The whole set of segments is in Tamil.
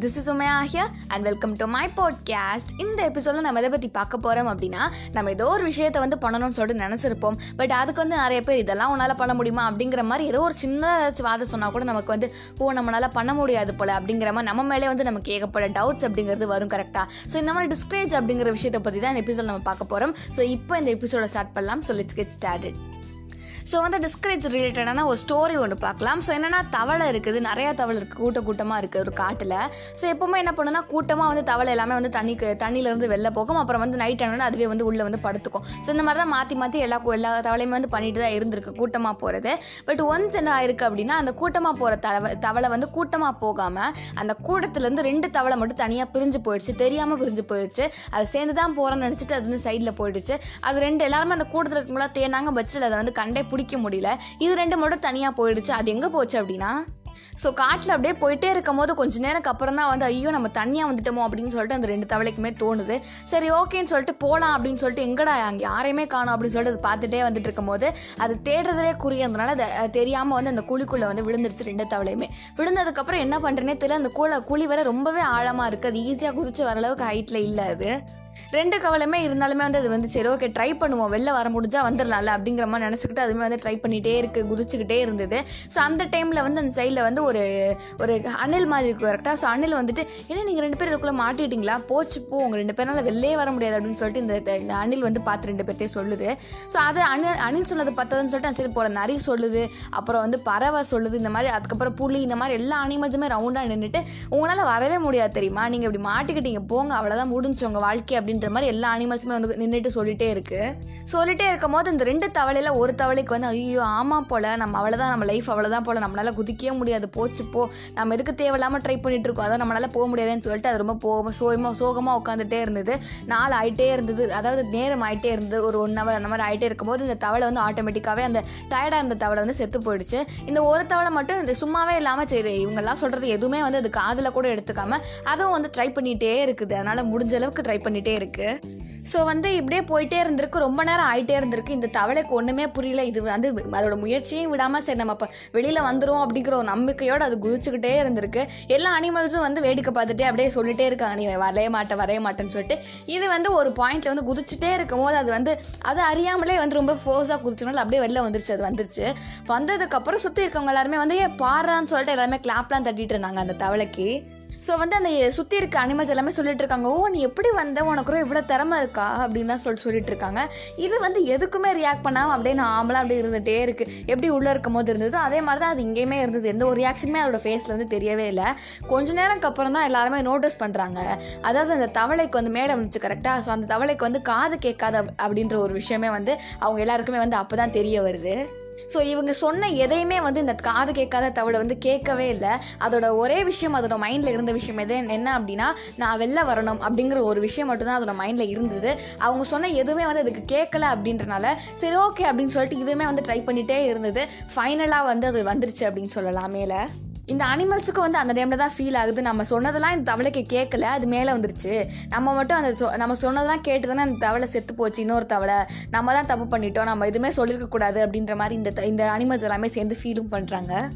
This is Umaya here and welcome to my podcast இந்த எபிசோடில் நம்ம எதை பற்றி பார்க்க போகிறோம் அப்படின்னா நம்ம ஏதோ ஒரு விஷயத்தை வந்து பண்ணணும்னு சொல்லிட்டு நினச்சிருப்போம். பட் அதுக்கு வந்து நிறைய பேர் இதெல்லாம் உன்னால் பண்ண முடியுமா அப்படிங்கிற மாதிரி ஏதோ ஒரு சின்ன வாதம் சொன்னால் கூட நமக்கு வந்து ஓ நம்மளால் பண்ண முடியாது போல் அப்படிங்கிற மாதிரி நம்ம மேலே வந்து நமக்கு ஏகப்பட டவுட்ஸ் அப்படிங்கிறது வரும் கரெக்டாக ஸோ இந்த மாதிரி டிஸ்கரேஜ் அப்படிங்கிற விஷயத்தை பற்றி தான் இந்த எபிசோட் நம்ம பார்க்க போகிறோம் ஸோ இப்போ இந்த எபிசோட ஸ்டார்ட் பண்ணலாம். So let's get started so வந்து டிஸ்கரேஜ் ரிலேட்டடான ஒரு ஸ்டோரி ஒன்று பார்க்கலாம். ஸோ என்னென்னா தவளை இருக்குது. நிறையா தவளை இருக்குது கூட்ட கூட்டமாக இருக்குது ஒரு காட்டில். ஸோ எப்போவுமே என்ன பண்ணுன்னா கூட்டமாக வந்து தவளை எல்லாமே வந்து தண்ணிக்கு தண்ணியிலேருந்து வெளில போகும். அப்புறம் வந்து நைட் ஆனால் அதுவே வந்து உள்ளே வந்து படுத்துக்கும். ஸோ இந்த மாதிரி தான் மாற்றி மாற்றி எல்லா எல்லா தவளையுமே வந்து பண்ணிட்டு தான் இருந்திருக்கு கூட்டமாக போகிறது பட் ஒன்ஸ் என்ன ஆயிருக்கு அப்படின்னா அந்த கூட்டமாக போகிற தவ தவளை வந்து கூட்டமாக போகாமல் அந்த கூட்டத்துலேருந்து ரெண்டு தவளை மட்டும் தனியாக பிரிஞ்சு போயிடுச்சு. தெரியாமல் பிரிஞ்சு போயிடுச்சு. அது சேர்ந்து தான் போகிறேன்னு நினச்சிட்டு அது வந்து சைடில் போயிடுச்சு. அது ரெண்டு எல்லாருமே அந்த கூட்டத்தில் இருக்கும்போது தேனாங்க பட்சத்தில் அதை வந்து கண்டே பிடிக்க முடியல. இது ரெண்டு மட்டும் தனியாக போயிடுச்சு. அது எங்கே போச்சு அப்படின்னா? ஸோ காட்டில் அப்படியே போயிட்டே இருக்கும் போது கொஞ்சம் நேரம் அப்புறம் தான் வந்து ஐயோ நம்ம தனியாக வந்துட்டோமோ அப்படின்னு சொல்லிட்டு அந்த ரெண்டு தவளைக்குமே தோணுது. சரி ஓகேன்னு சொல்லிட்டு போகலாம் அப்படின்னு சொல்லிட்டு எங்கடா அங்கே யாரையுமே காணோம் அப்படின்னு சொல்லிட்டு அது பார்த்துட்டே வந்துட்டு இருக்கும்போது அது தேடுறதுலே குறியதுனால அது தெரியாமல் வந்து அந்த குழிக்குள்ளே வந்து விழுந்துருச்சு ரெண்டு தவளையுமே. விழுந்ததுக்கப்புறம் என்ன பண்ணுறேனே தெரியல. அந்த குழி குழி வர ரொம்பவே ஆழமாக இருக்குது அது ஈஸியாக குதிச்சு வர அளவுக்கு ஹைட்டில் இல்லை அது. ரெண்டு கவலையுமே இருந்தாலுமே வந்து அது வந்து சரி ஓகே ட்ரை பண்ணுவோம். வெளில வர முடிஞ்சா வந்துடலாம்ல அப்படிங்கிற மாதிரி நினச்சிக்கிட்டு அதுவுமே வந்து ட்ரை பண்ணிகிட்டே இருக்கு குதிச்சுக்கிட்டே இருந்தது. ஸோ அந்த டைமில் வந்து அந்த சைடில் வந்து ஒரு ஒரு அணில் மாதிரி இருக்கும் கரெக்டாக ஸோ அணில் வந்துட்டு என்ன நீங்கள் ரெண்டு பேர் இதுக்குள்ளே மாட்டிட்டீங்களா? போச்சு போ. உங்கள் ரெண்டு பேரால் வெளிலே வர முடியாது அப்படின்னு சொல்லிட்டு இந்த இந்த அணில் வந்து பார்த்து ரெண்டு பேர்ட்டே சொல்லுது. ஸோ அது அணில் அணில் சொன்னது பத்ததுன்னு சொல்லிட்டு அந்த சைடு போகிற நரி சொல்லுது. அப்புறம் வந்து பறவை சொல்லுது. இந்த மாதிரி அதுக்கப்புறம் புலி இந்த மாதிரி எல்லா அனிமல்ஸுமே ரவுண்டாக நின்றுட்டு உங்களால் வரவே முடியாது தெரியுமா? நீங்கள் இப்படி மாட்டிக்கிட்டீங்க. போங்க. அவ்வளோதான் முடிஞ்சு உங்கள் வாழ்க்கை அப்படின்ற மாதிரி எல்லா அனிமல்ஸுமே வந்து நின்றுட்டு சொல்லிகிட்டே இருக்குது சொல்லிகிட்டே இருக்கும் போது இந்த ரெண்டு தவளையில் ஒரு தவளைக்கு வந்து ஐயோ ஆமாம் போல் நம்ம அவ்வளோதான் நம்ம லைஃப் அவ்வளோதான் போல் நம்மளால் குதிக்கவே முடியாது போச்சு போ நம்ம எதுக்கு தேவையில்லாமல் ட்ரை பண்ணிகிட்டு இருக்கோம் அதான் நம்மளால் போக முடியாதுன்னு சொல்லிட்டு அது ரொம்ப போ சோகமாக சோகமாக உட்காந்துட்டே இருந்தது. நாள் ஆகிட்டே இருந்தது அதாவது நேரம் ஆகிட்டே இருந்தது ஒரு ஒன் ஹவர் அந்த மாதிரி ஆகிட்டே இருக்கும்போது இந்த தவளை வந்து ஆட்டோமேட்டிக்காகவே அந்த டயர்டாக இருந்த தவளை வந்து செத்து போயிடுச்சு. இந்த ஒரு தவளை மட்டும் இந்த சும்மாவே இல்லாமல் சரி இவங்கெல்லாம் சொல்கிறது எதுவுமே வந்து அது காதில் கூட எடுத்துக்காமல் அதுவும் வந்து ட்ரை பண்ணிகிட்டே இருக்குது. அதனால் முடிஞ்ச அளவுக்கு ட்ரை பண்ணிகிட்டே இருக்குது ஸோ வந்து இப்படியே போயிட்டே இருந்திருக்கு. ரொம்ப நேரம் ஆகிட்டே இருந்திருக்கு. இந்த தவளைக்கு ஒன்றுமே புரியல. இது வந்து அதோட முயற்சியும் விடாமல் சரி நம்ம இப்போ வெளியில் வந்துடும் அப்படிங்கிற ஒரு நம்பிக்கையோடு அது குதிச்சுக்கிட்டே இருந்திருக்கு. எல்லா அனிமல்ஸும் வந்து வேடிக்கை பார்த்துட்டே அப்படியே சொல்லிட்டே இருக்காங்க. நீ வரைய மாட்டேன் வரைய மாட்டேன்னு சொல்லிட்டு. இது வந்து ஒரு பாயிண்ட்ல வந்து குதிச்சுட்டே இருக்கும் போது அது வந்து அது அறியாமலே வந்து ரொம்ப ஃபோர்ஸாக குதிச்சனால அப்படியே வெளில வந்துருச்சு அது வந்துருச்சு. வந்ததுக்கப்புறம் சுற்றி இருக்கவங்க எல்லாருமே வந்து ஏன் பாடுறான்னு சொல்லிட்டு எல்லாருமே கிளாப்லாம் தட்டிட்டு இருந்தாங்க அந்த தவளைக்கு. ஸோ வந்து அந்த சுற்றி இருக்க அனிமல்ஸ் எல்லாமே சொல்லிட்டு இருக்காங்க. ஓ நீ எப்படி வந்த? உனக்குறோம் இவ்வளோ திறமை இருக்கா? அப்படின்னு தான் சொல்லிட்டு சொல்லிட்டு இருக்காங்க. இது வந்து எதுக்குமே ரியாக்ட் பண்ணாமல் அப்படியே நார்மலாக அப்படியே இருந்துகிட்டே இருக்குது எப்படி உள்ளே இருக்கும் போது இருந்ததோ அதே மாதிரி தான் அது இங்கேயுமே இருந்தது. எந்த ஒரு ரியாக்ஷனுமே அதோட ஃபேஸில் வந்து தெரியவே இல்லை. கொஞ்ச நேரம்க்கு அப்புறம் தான் எல்லாருமே நோட்டீஸ் பண்ணுறாங்க அதாவது அந்த தவளைக்கு வந்து மேலே வந்துச்சு கரெக்டாக ஸோ அந்த தவளைக்கு வந்து காது கேட்காது அப்படின்ற ஒரு விஷயமே வந்து அவங்க எல்லாருக்குமே வந்து அப்போ தான் தெரிய வருது. ஸோ இவங்க சொன்ன எதையுமே வந்து இந்த காது கேட்காத தவளை வந்து கேட்கவே இல்லை. அதோட ஒரே விஷயம் அதோட மைண்டில் இருந்த விஷயம் எது என்ன அப்படின்னா நான் வெளில வரணும் அப்படிங்கிற ஒரு விஷயம் மட்டும்தான் அதோட மைண்டில் இருந்தது. அவங்க சொன்ன எதுவுமே வந்து அதுக்கு கேட்கல அப்படின்றனால சரி ஓகே அப்படின்னு சொல்லிட்டு இதுவுமே வந்து ட்ரை பண்ணிகிட்டே இருந்தது. ஃபைனலாக வந்து அது வந்துருச்சு அப்படின்னு சொல்லலாம் மேலே இந்த அனிமல்ஸுக்கு வந்து அந்த டைமில் தான் ஃபீல் ஆகுது. நம்ம சொன்னதெல்லாம் இந்த தவளைக்கு கேட்கல. அது மேலே வந்துருச்சு. நம்ம மட்டும் அந்த சொ- நம்ம சொன்னதெல்லாம் கேட்டு தானே அந்த தவளை செத்து போச்சு இன்னொரு தவளை. நம்ம தான் தப்பு பண்ணிட்டோம். நம்ம எதுவுமே சொல்லியிருக்கக்கூடாது அப்படின்ற மாதிரி இந்த இந்த அனிமல்ஸ் எல்லாமே சேர்ந்து ஃபீலும் பண்ணுறாங்க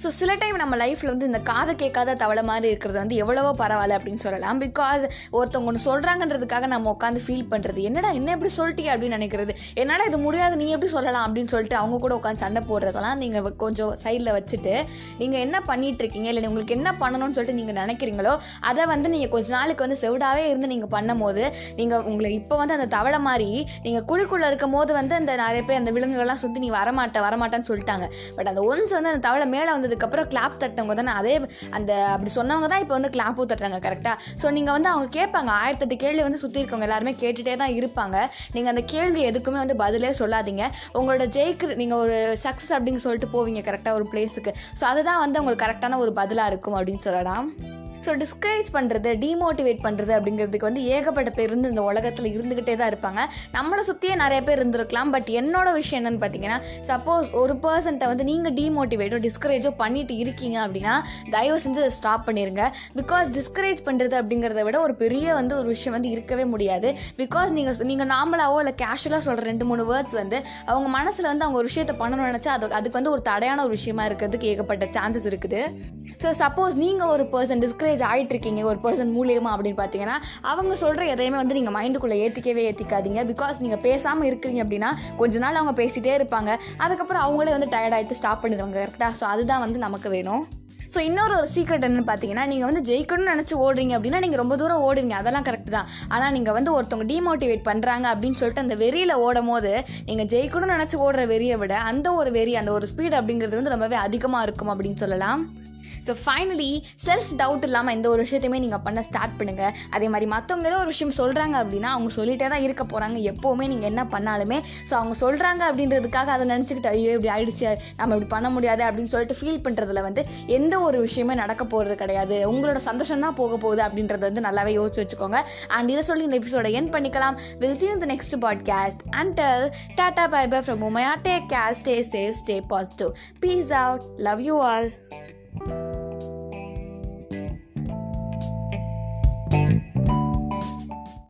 ஸோ சில டைம் நம்ம லைஃப்பில் வந்து இந்த காது கேட்காத தவளை மாதிரி இருக்கிறது வந்து எவ்வளவோ பரவாயில்ல அப்படின்னு சொல்லலாம். பிகாஸ் ஒருத்தவங்க ஒன்று சொல்கிறாங்கன்றதுக்காக நம்ம உட்காந்து ஃபீல் பண்ணுறது என்னடா என்ன எப்படி சொல்லிட்டியா அப்படின்னு நினைக்கிறது. என்னடா இது முடியாது நீ எப்படி சொல்லலாம் அப்படின்னு சொல்லிட்டு அவங்க கூட உட்காந்து சண்டை போடுறதெல்லாம் நீங்கள் கொஞ்சம் சைடில் வச்சுட்டு நீங்கள் என்ன பண்ணிகிட்ருக்கீங்க இல்லை உங்களுக்கு என்ன பண்ணணும்னு சொல்லிட்டு நீங்கள் நினைக்கிறீங்களோ அதை வந்து நீங்கள் கொஞ்ச நாளுக்கு வந்து செவிடாவே இருந்து நீங்கள் பண்ணும்போது நீங்கள் உங்களை இப்போ வந்து அந்த தவளை மாதிரி நீங்கள் குழிக்குள்ளே இருக்கும் போது வந்து அந்த நிறைய பேர் அந்த விலங்குகள்லாம் சுற்றி நீ வரமாட்டேன் வரமாட்டேன்னு சொல்லிட்டாங்க. பட் அந்த ஒன்ஸ் வந்து அந்த தவளை மேலே வந்து வந்ததுக்கப்புறம் கிளாப் தட்டினவங்க தானே? அதே அந்த அப்படி சொன்னவங்க தான் இப்போ வந்து கிளாப்பும் தட்டுறாங்க கரெக்டாக ஸோ நீங்கள் வந்து அவங்க கேட்பாங்க ஆயிரத்தெட்டு கேள்வி வந்து சுற்றி இருக்கவங்க எல்லாருமே கேட்டுகிட்டே தான் இருப்பாங்க. நீங்கள் அந்த கேள்வி எதுக்குமே வந்து பதிலே சொல்லாதீங்க. உங்களோட ஜெயிக்கிற நீங்கள் ஒரு சக்ஸஸ் அப்படின்னு சொல்லிட்டு போவீங்க கரெக்டாக ஒரு பிளேஸுக்கு ஸோ அதுதான் வந்து உங்களுக்கு கரெக்டான ஒரு பதிலாக இருக்கும் அப்படின்னு சொல்லலாம். ஸோ டிஸ்கரேஜ் பண்ணுறது டிமோட்டிவேட் பண்ணுறது அப்படிங்கிறதுக்கு வந்து ஏகப்பட்ட பேர் வந்து இந்த உலகத்தில் இருந்துக்கிட்டே தான் இருப்பாங்க. நம்மளை சுற்றியே நிறைய பேர் இருந்திருக்கலாம். பட் என்னோட விஷயம் என்னென்னு பார்த்தீங்கன்னா சப்போஸ் ஒரு பர்சன்ட்டை வந்து நீங்கள் டிமோட்டிவேட்டோ டிஸ்கரேஜோ பண்ணிட்டு இருக்கீங்க அப்படின்னா தயவு செஞ்சு அதை ஸ்டாப் பண்ணிடுங்க பிகாஸ் டிஸ்கரேஜ் பண்ணுறது அப்படிங்கிறத விட ஒரு பெரிய வந்து ஒரு விஷயம் வந்து இருக்கவே முடியாது. பிகாஸ் நீங்கள் நீங்கள் நார்மலாகவோ இல்லை கேஷுவலாக சொல்கிற ரெண்டு மூணு வேர்ட்ஸ் வந்து அவங்க மனசில் வந்து அவங்க ஒரு விஷயத்தை பண்ணணும்னு நினச்சா அது அதுக்கு வந்து ஒரு தடையான ஒரு விஷயமா இருக்கிறதுக்கு ஏகப்பட்ட சான்சஸ் இருக்குது. ஸோ சப்போஸ் நீங்கள் ஒரு பர்சன் டிஸ்கரேஜ் என்கரேஜ் ஆகிட்ருக்கீங்க ஒரு பர்சன் மூலியமாக அப்படின்னு பார்த்தீங்கன்னா அவங்க சொல்கிற எதையுமே வந்து நீங்கள் மைண்டுக்குள்ளே ஏற்றிக்கவே ஏற்றிக்காதீங்க பிகாஸ் நீங்கள் பேசாமல் இருக்கிறீங்க அப்படின்னா கொஞ்ச நாள் அவங்க பேசிகிட்டே இருப்பாங்க. அதுக்கப்புறம் அவங்களே வந்து டயர்ட் ஆகிட்டு ஸ்டாப் பண்ணிடுவாங்க கரெக்டாக ஸோ அதுதான் வந்து நமக்கு வேணும். ஸோ இன்னொரு ஒரு சீக்ரெட் என்னன்னு பார்த்தீங்கன்னா நீங்கள் வந்து ஜெயிக்கணும்னு நினச்சி ஓடுறீங்க அப்படின்னா நீங்கள் ரொம்ப தூரம் ஓடுவீங்க. அதெல்லாம் கரெக்ட் தான். ஆனால் நீங்கள் வந்து ஒருத்தவங்க டிமோட்டிவேட் பண்ணுறாங்க அப்படின்னு சொல்லிட்டு அந்த வெறியில் ஓடும் போது நீங்கள் ஜெயிக்கணும்னு நினச்சி ஓடுற வெறியை விட அந்த ஒரு வெறி அந்த ஒரு ஸ்பீட் அப்படிங்கிறது வந்து ரொம்பவே அதிகமாக இருக்கும் அப்படின்னு சொல்லலாம். ஸோ ஃபைனலி செல்ஃப் டவுட் இல்லாமல் எந்த ஒரு விஷயத்தையுமே நீங்கள் பண்ண ஸ்டார்ட் பண்ணுங்கள் அதே மாதிரி மற்றவங்க ஏதோ ஒரு விஷயம் சொல்கிறாங்க அப்படின்னா அவங்க சொல்லிகிட்டே தான் இருக்க போகிறாங்க எப்போவுமே நீங்கள் என்ன பண்ணாலுமே ஸோ அவங்க சொல்கிறாங்க அப்படின்றதுக்காக அதை நினச்சிக்கிட்டு ஐயோ இப்படி ஆயிடுச்சு நம்ம இப்படி பண்ண முடியாது அப்படின்னு சொல்லிட்டு ஃபீல் பண்ணுறதுல வந்து எந்த ஒரு விஷயமே நடக்க போகிறது கிடையாது. உங்களோட சந்தோஷம் தான் போக போகுது அப்படின்றத வந்து நல்லாவே யோசிச்சு வச்சுக்கோங்க. அண்ட் இதை சொல்லி இந்த எபிசோட என் பண்ணிக்கலாம். Will see you in the next podcast. Until bye from bye from Umaya take care. Stay safe peace out love you all